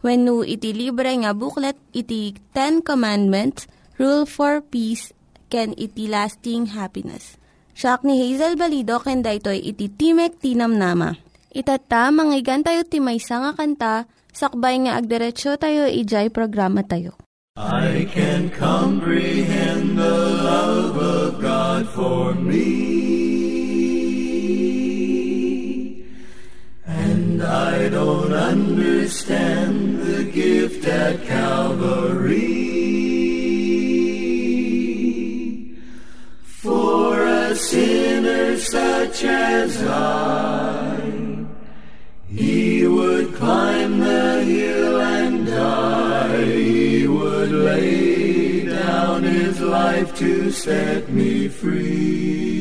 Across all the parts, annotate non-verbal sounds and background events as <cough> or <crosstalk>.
When no iti libre nga booklet, iti Ten Commandments, Rule for Peace, can iti lasting happiness. Siya ni Hazel Balido, ken daytoy iti Timek Tinam Nama. Itata, manggigan tayo timaysa nga kanta, sakbay nga agderetsyo tayo, ijay programa tayo. I can comprehend the love of God for me. And I don't understand the gift at Calvary. For a sinner such as I, He would climb the hill and die. He would lay down His life to set me free.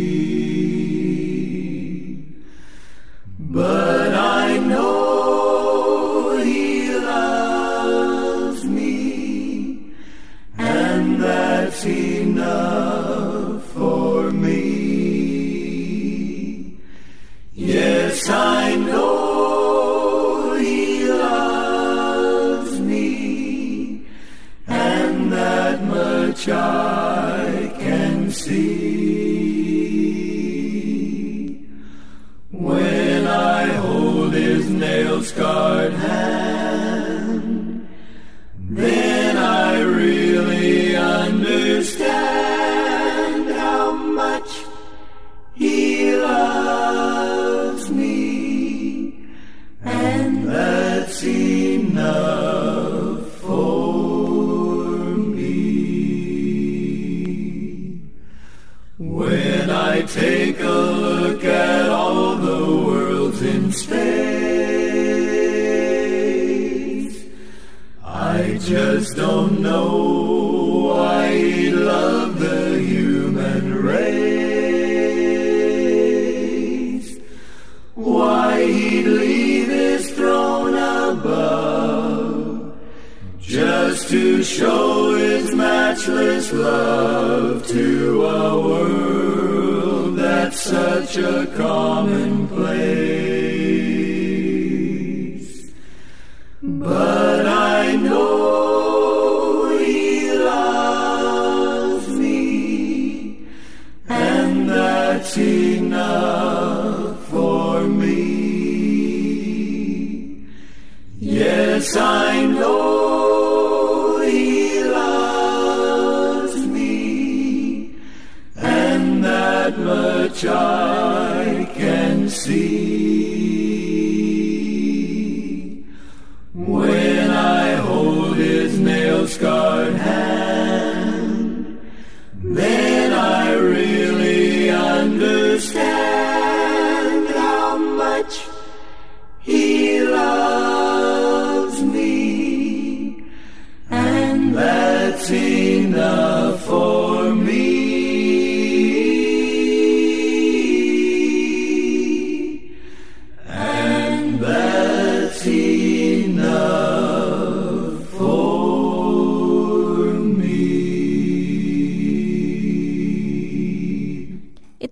That's enough for me. Yes, I know He loves me, and that much I can see. When I hold His nail scarred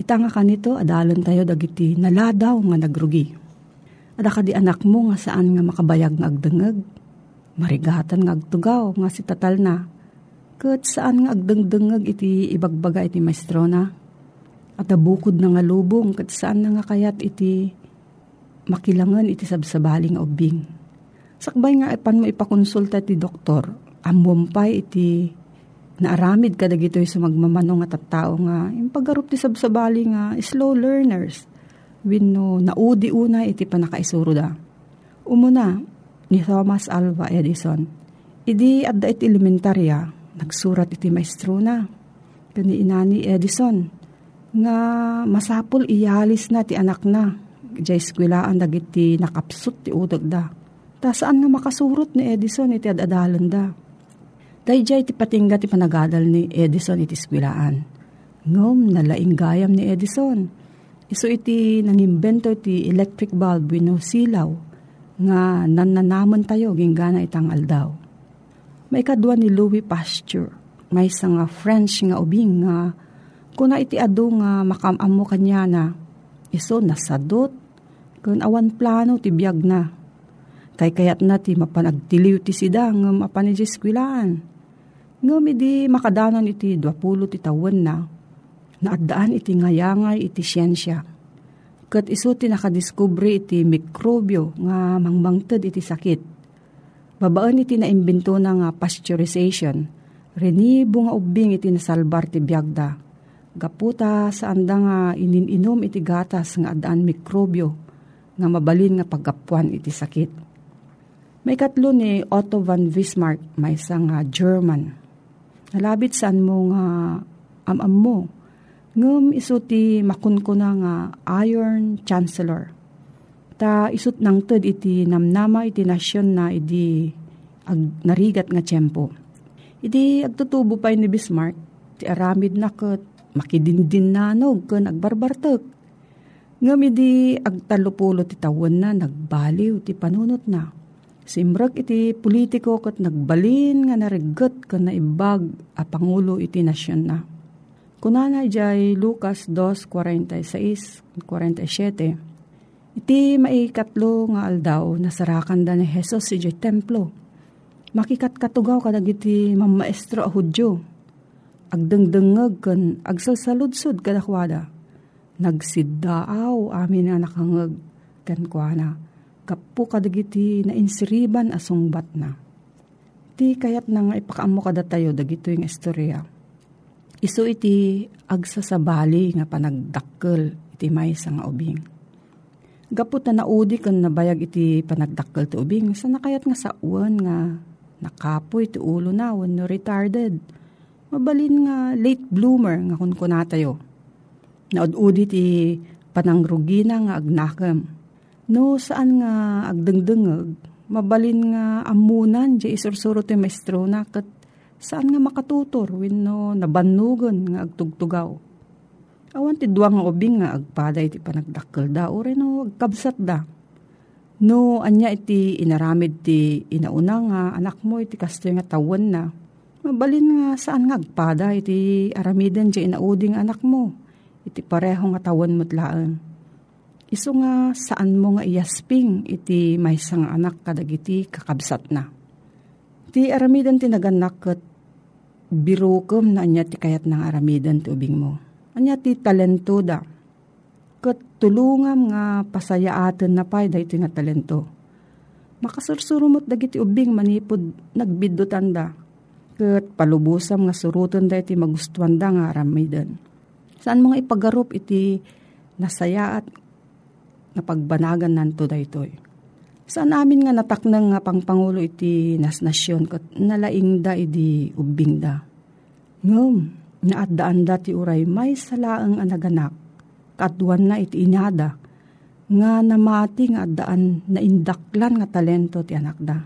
Ita nga kanito, adalon tayo dagiti naladaw nga nagrugi. Ada di anak mo nga saan nga makabayag nga agdengeg. Marigatan nga agtugaw nga si tatal na. Kat saan nga agdengdengeg iti ibagbaga iti maestro na. At abukod na nga lubong kat saan na nga kayat iti makilangan iti sabsabali nga ubing. Sakbay nga ipan mo ipakonsulta ti doktor, amumpay iti naaramid ka dagitoy sa magmamanong at tao nga. Yung paggarup ti sabsabali nga slow learners. No naudi una iti panakaisuro da. Umuna ni Thomas Alva Edison idi adda iti elementarya nagsurat iti maestro na. Kani inani Edison nga masapol iyalis na ti anak na. Jay skwilaan dagiti nakapsut ti udag da. Ta saan nga makasurot ni Edison iti adadalan da Dayjay ti patingga ti panagadal ni Edison iti skwilaan. Ngom, nalaing gayam ni Edison. Iso iti nangimbento ti electric bulb wino silaw nga nananamon tayo ginggana itang aldaw. May kadwa ni Louis Pasteur, may isang nga French nga ubing nga kuna iti adu nga makamam mo kanya na iso nasadot kun awan plano ti biyag na. Kay kayat na ti mapanagtiliw ti sida nga mapanijisquilaan. Ngam idi makadanan iti 20 ti tawen na, naadaan iti ngayangay iti siyensya. Kat iso ti nakadiskubre iti mikrobyo nga mangbangted iti sakit. Babaan iti naimbento na nga pasteurization, renibo nga ubing iti nasalbar ti biyagda. Gaputa sa anda nga ininom iti gatas nga adaan mikrobyo nga mabalin nga paggapuan iti sakit. May katlo ni Otto von Bismarck, may isang German Nalabit saan mo nga amam mo. Ngum isuti makunkuna nga Iron Chancellor. Ta isut nang ted iti namnama iti nasyon na iti ag narigat nga tiyempo. Iti agtutubo pa ni Bismarck, ti aramid na kat makidindin nanog ken agbarbartek. Ngam idi agtalupulo ti tawon na nagbaliw ti panunot na Simrag iti politiko kat nagbalin nga narigat ka na ibag a Pangulo iti nasyon na. Kunana jay Lucas 2.46-47 Iti maikatlo nga aldaw nasarakan da ni Jesus si jay templo. Makikat katugaw kadag iti mamaestro a Hudyo. Agdengdengeg kan agsalsaludsod kadakwada. Nagsiddaaw amin nga nakangeg kan kuana kapu kadagiti na insiriban asong bat na. Ti kayat na nga ipakaamo kada tayo dagito yung istorya. Iso iti agsasabali nga panagdakkel iti may nga ubing. Gapot na naudi kan nabayag iti panagdakkel ti ubing. Sa nakayat nga sa uwan nga nakapoy ti ulo na when no retarded. Mabalin nga late bloomer nga kun tayo. Naud-udi ti panangrugina nga agnakam No, saan nga agdengdengeg, mabalin nga amunan, di isursuro ti maestro na, kat saan nga makatutor, win no, nabanugan nga agtugtugaw. Awan ti duwang nga ubing nga agpaday ti panagdakkel da, o no, agkabsat da. No, anya iti inaramid ti inauna nga anak mo iti kasto nga tawan na. Mabalin nga saan nga agpada iti aramidan di inauding anak mo. Iti pareho nga tawan mo't laan Iso nga saan mo nga iyasping iti may sang anak kadagiti kakabsat na. Ti aramidan ti naganak kat birukom na anya ti kayat ng aramidan ti ubing mo. Anya ti talento da. Kat tulungam nga pasayaaten na pay da ito nga talento. Makasursurumot dagiti ubing manipod nagbidutan da. Kat palubusam nga surutan da iti magustuhan da nga aramidan. Saan mo nga ipagarup iti nasayaat nga pagbanagan nanto daytoy. Saan amin nga nataknang nga pangpangulo iti nasnasyon kat nalaing da idi ubing da. Ngum, naadaan da ti uray may salaang anaganak, kaduan na iti inada, nga namati nga daan na indaklan nga talento ti anak da.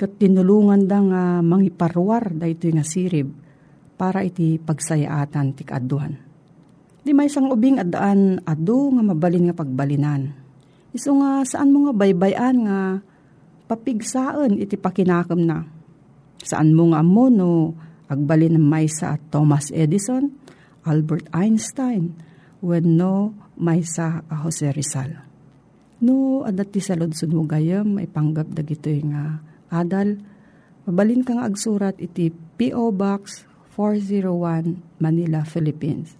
Kat tinulungan da nga mangiparwar da ito nga sirib para iti pagsayaatan ti kaaduan. Di may isang ubing adaan adu nga mabalin nga pagbalinan. Iso nga saan mo nga baybayan nga papigsaan iti pakinakam na. Saan mo nga mo no agbalin ng maysa at Thomas Edison, Albert Einstein, when no maysa a Jose Rizal. No, adat ti salod mo gayam, may panggap dagito nga adal, mabalin kang agsurat iti P.O. Box 401 Manila, Philippines.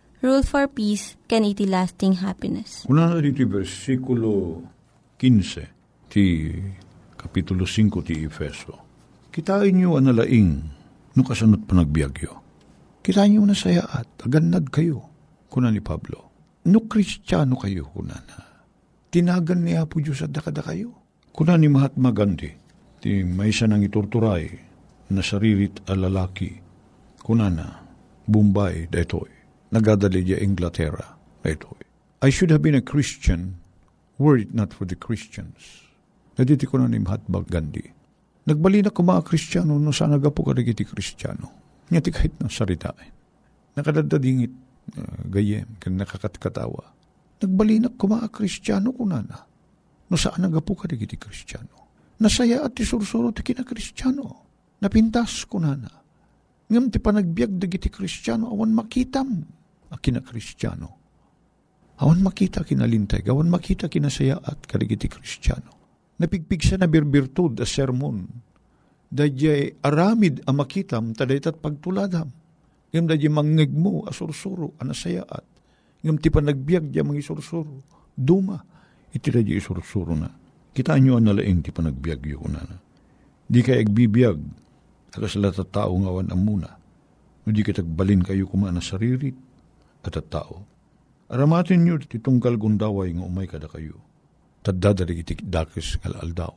Rule for Peace, can iti lasting happiness. Una na dito versikulo 15 ti Kapitulo 5 ti Efeso. Kitain nyo ang no kasanot panagbiagyo. Kitain nyo na saya at aganad kayo, kuna ni Pablo. No kristyano kayo, kuna na. Tinagan ni Apo Diyos at dakada kayo. Kuna ni Mahatma Gandhi, ti may isa nang iturturay na saririt a lalaki. Kuna na, Bombay, detoy. Nagadali di Inglaterra, detoy. I should have been a Christian were it not for the Christians Naditi ko na ni Mahatma Gandhi. Nagbali na ko mga Kristiyano no sana gapo ka iti Kristiyano. Nga ti kahit na saritain. Nakadadadingit uh, gayem, kan nakakatkatawa. Nagbali na ko mga Kristiyano ko na na. No saan nagapo ka iti Kristiyano. Nasaya at isursuro ti kina Kristiyano. Napintas ko na na. Ngam ti panagbiag dagiti Kristiyano awan makitam a kina Kristiyano. Awan makita kinalintay, awan makita kinasaya at kaligiti Kristiyano napigpig siya na birbirtud a sermon. Dadya aramid a makitam, tadaytat pagtuladam. Ngam dadya mangig mo, asursuro, anasayaat. Ngam ti panagbiag dya mga isursuro. Duma, iti dadya isursuro na. Kita nyo ang nalaing ti panagbiag yun na. Di kay agbibiyag, akas lata tao ngawan amuna. Di kitagbalin kayo kumana saririt at tao. Aramatin nyo titungkal gundaway nga umay kada kayo tadadari iti dakis ngal aldaw.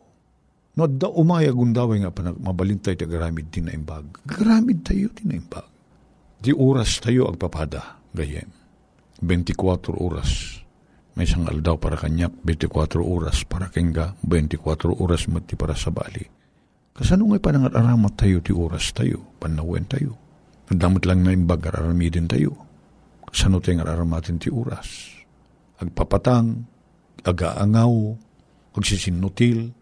No, da umaya gundaway nga panag mabalintay ti garamid ti naimbag. Garamid tayo ti naimbag. Di oras tayo agpapada, gayem. 24 oras. May isang aldaw para kanyak, 24 oras para kenga, 24 oras mati para sa bali. Kasano nga panangat aramat tayo ti oras tayo, panawen tayo. Nadamot lang na imbag araramidin tayo. Tayo araramatin ti oras. Agpapatang, agaangaw, agsisinutil,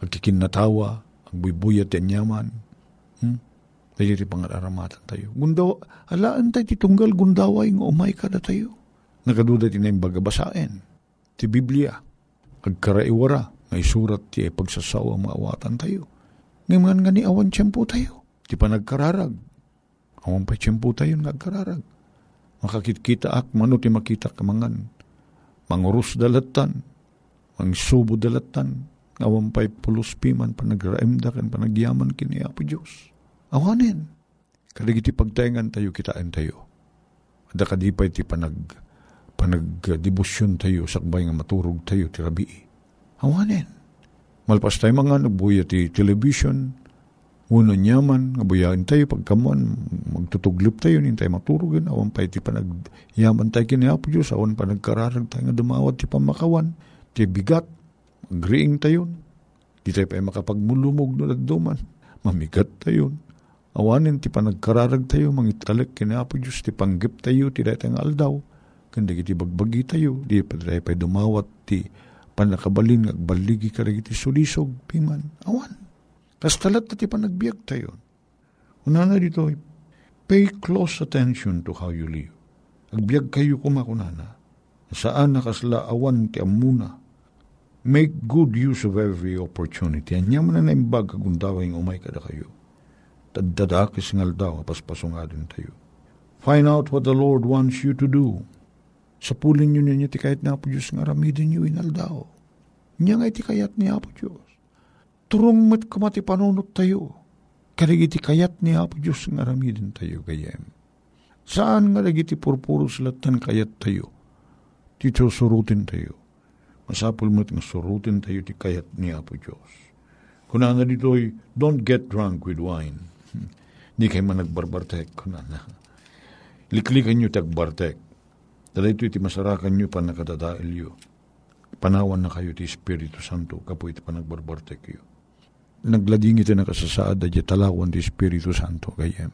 agkikinatawa, agbubuyat yan yaman. Hmm? Iti pangaramatan tayo. Gundaw, alaan tayo titunggal gundaway nga umay kada tayo. Nakaduda ti na bagabasain. Ti Biblia. Agkaraiwara. May surat ti pagsasawa maawatan tayo. Ngayon nga ni awan tiyempo tayo. Ti panagkararag. Awan pa tiyempo tayo nagkararag. Makakitkita ak, mano ti makita kamangan mangurus dalatan, mangsubo dalatan, awam pa'y pulos piman, panagraimda kan panagyaman kini Apo Diyos. Awanin. Kaligiti pagtayangan tayo, kitaan tayo. Ada kadipay ti panag panagdibusyon tayo, sakbay nga maturog tayo, ti rabii. Awanin. Malpas tayo mga nagbuya ti television, Una nyaman, nga tayo, pagkaman, magtutuglip tayo, nin tayo maturugin, awan pa iti panagyaman tayo kiniapo Diyos, awan pa nagkararag tayo nga dumawat ti pamakawan, ti bigat, agriing tayo, di tayo pa makapagmulumog no nagduman, mamigat tayo, awanin ti panagkararag tayo, mangitalik kiniapo Diyos, ti panggip tayo, ti tayo aldaw, kundi iti bagbagi tayo, di pa tayo pa dumawat ti panakabalin, agbaligi ka iti sulisog, piman, awan Talat ti panagbiag tayo. Una na dito, pay close attention to how you live. Agbiag kayo kumakunana. Saan nakasla awan ti amuna. Make good use of every opportunity. Anya man na naimbag kagundaway umay kada kayo. Tadadakis ngal daw, paspasungadin tayo. Find out what the Lord wants you to do. Sa pulin nyo ninyo ti kahit na po Diyos nga ramidin nyo inaldaw. Nya nga iti kayat ni Apo Diyos. Turong mat kamati panunot tayo Karigiti kayat ni Apo Diyos nga ramidin tayo gayem. Saan nga lagi ti purpuro silatan kayat tayo? Tito surutin tayo. Masapul mo't nga surutin tayo ti kayat ni Apo Diyos. Kuna na dito'y, don't get drunk with wine. <laughs> Hindi kayo man nagbarbartek. Kuna na. Liklikan nyo tagbartek. Dala ito iti masarakan nyo pa nakadadail yo. Panawan na kayo ti Espiritu Santo, kapo iti panagbarbartek yo naglading iti nakasasaad da talawan ti Espiritu Santo kayem.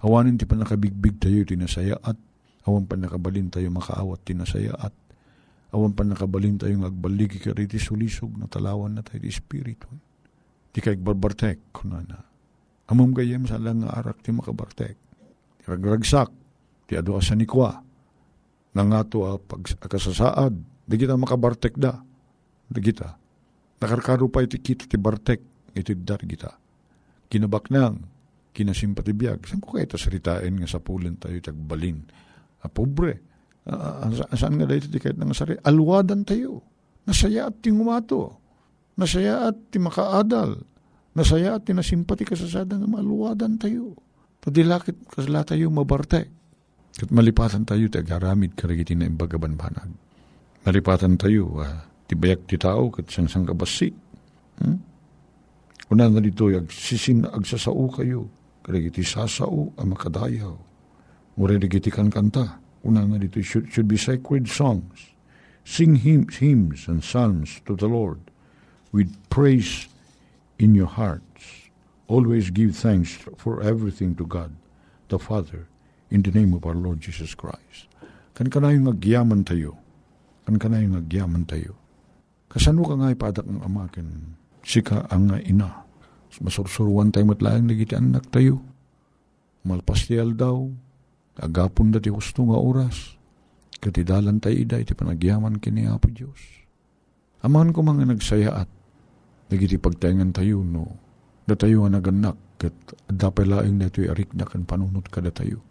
Awanin ti panakabigbig tayo tinasaya at awan pa nakabalin tayo makaawat tinasaya at awan pa nakabalin tayo agbaligi ka riti sulisog na talawan na tayo ti Espiritu. Di kay barbartek kunana. Amom gayem sa lang nga arak ti makabartek. Ti ragragsak, ti ado asanikwa, nga nga to a pag akasasaad, di kita makabartek da. Di kita. Nakarkaro pa iti kita ti bartek, iti dar kita. Kinabak nang, kinasimpatibiyag. Saan ko kayo saritain nga sa pulin tayo tagbalin? A ah, pobre. Uh, saan nga dahil ti kahit nga sari? Alwadan tayo. Nasaya at ti ngumato. Nasaya at ti makaadal. Nasaya at ti nasimpati kasasada nga maluwadan tayo. Tadilakit kasla tayo mabarte. Kat malipatan tayo ti agaramid karigiti na imbagaban banag. Malipatan tayo, uh, ti bayak ti tao kat sang kabasi. Hmm? Una na dito, agsisin, agsasao kayo. Kaya iti sasao ang makadayaw. Mure digiti kan kanta. Una na dito, should, should be sacred songs. Sing hymns, hymns and psalms to the Lord with praise in your hearts. Always give thanks for everything to God, the Father, in the name of our Lord Jesus Christ. Kan ka na yung agyaman tayo. Kan ka na yung agyaman tayo. Kasano ka nga ipadak ng amakin sika ang ina. Masursuruan tayo matlaang nagiti anak tayo. Malpastial daw, agapon dati gusto nga oras. Katidalan tayo ida, iti panagyaman kini Apo Diyos. Amahan ko mga nagsayaat, nagiti pagtayangan tayo, no, da tayo nga naganak, kat dapay laing na ito'y arik na kan panunot kada tayo.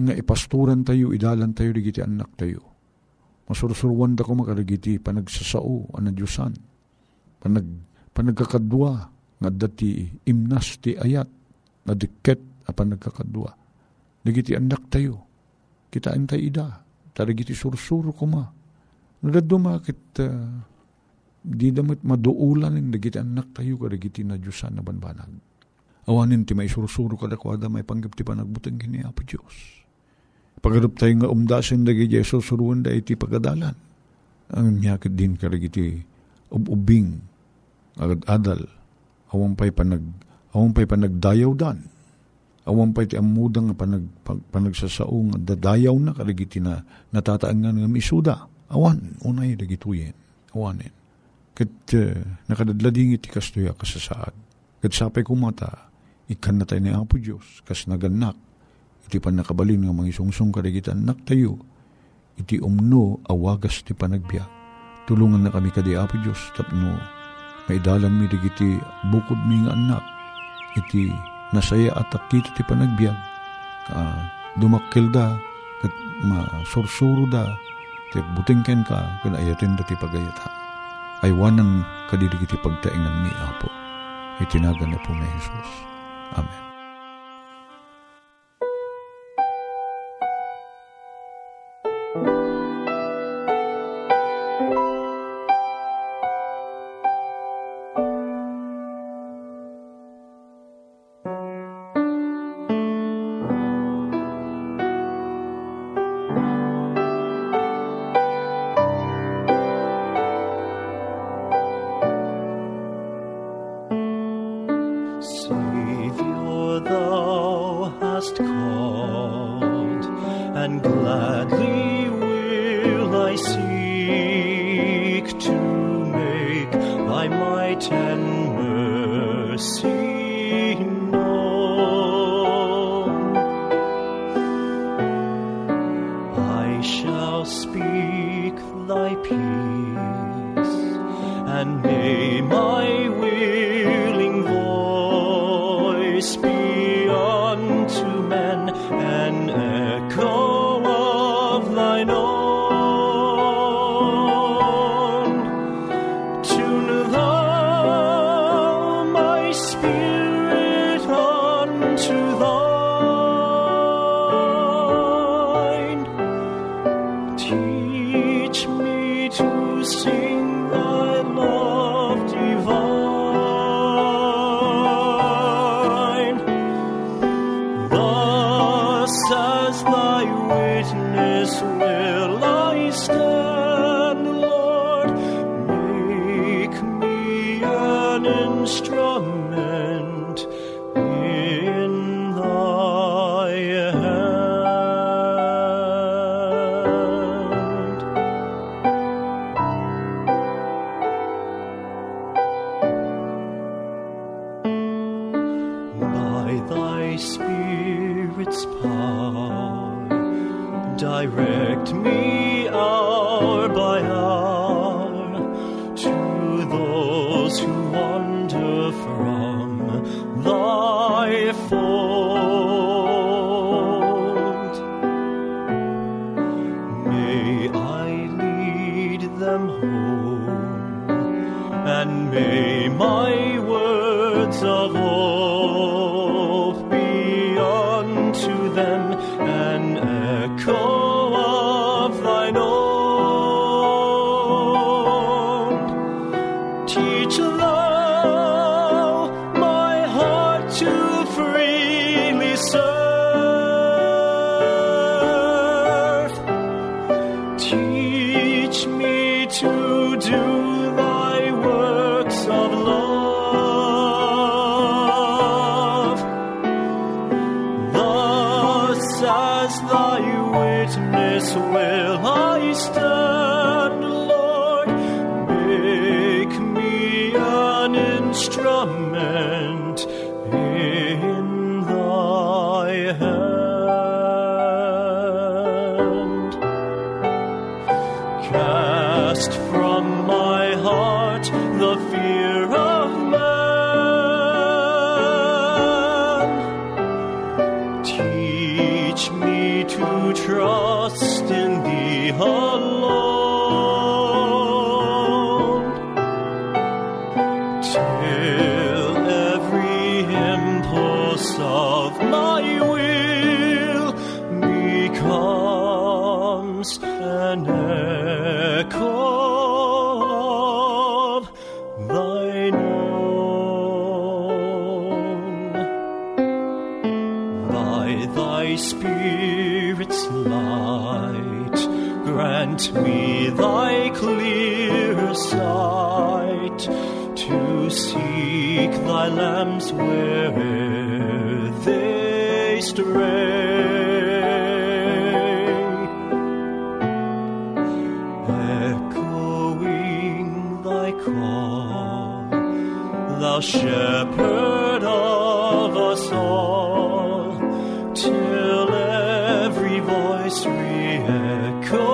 Nga ipasturan tayo, idalan tayo, digiti anak tayo. Masursuruan da ko makarigiti, panagsasao, ana Diyosan. Panag panagkakadwa nga dati imnas ti ayat nga diket apan nagkakadwa. Nagiti anak tayo. Kita antay ida. Tarigiti sursuro ko ma. Nadado makit uh, di damit maduulan ng nagiti anak tayo karigiti na Diyosan na banbanag. Awanin ti may sursuro kada kwada may panggap ti panagbutang kini Apo Diyos. Pagharap tayo nga umdasin dagi Jesus suruan da iti pagadalan. Ang nyakit din karigiti ububing agad adal, awang pa'y panag, awang pa'y panagdayaw dan. Awang pa'y ti amudang panag, panagsasaong dadayaw na kaligiti na natataan nga nga misuda. Awan, unay dagituyin. Awanin. Kat uh, nakadadlading iti kastoya kasasaad. Kat sapay kumata, ikan na tayo ni Apo Diyos, kas naganak, iti pan nakabalin nga mga isungsong kadagitan anak tayo, iti umno awagas ti panagbiyak. Tulungan na kami kadi Apo Diyos, tapno Maidalan mi digiti bukod mi nga anak. Iti nasaya at akita ti panagbiag. Uh, dumakil da, kat masursuro da, ti butingken ka, kun ayatin da ti pagayata. Aywanan kadidigiti pagtaingan mi, Apo. Itinagan na po ni Jesus. Amen. And may my voice re-echoes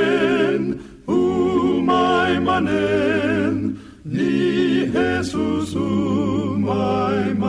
manen, ni Jesus umay manen.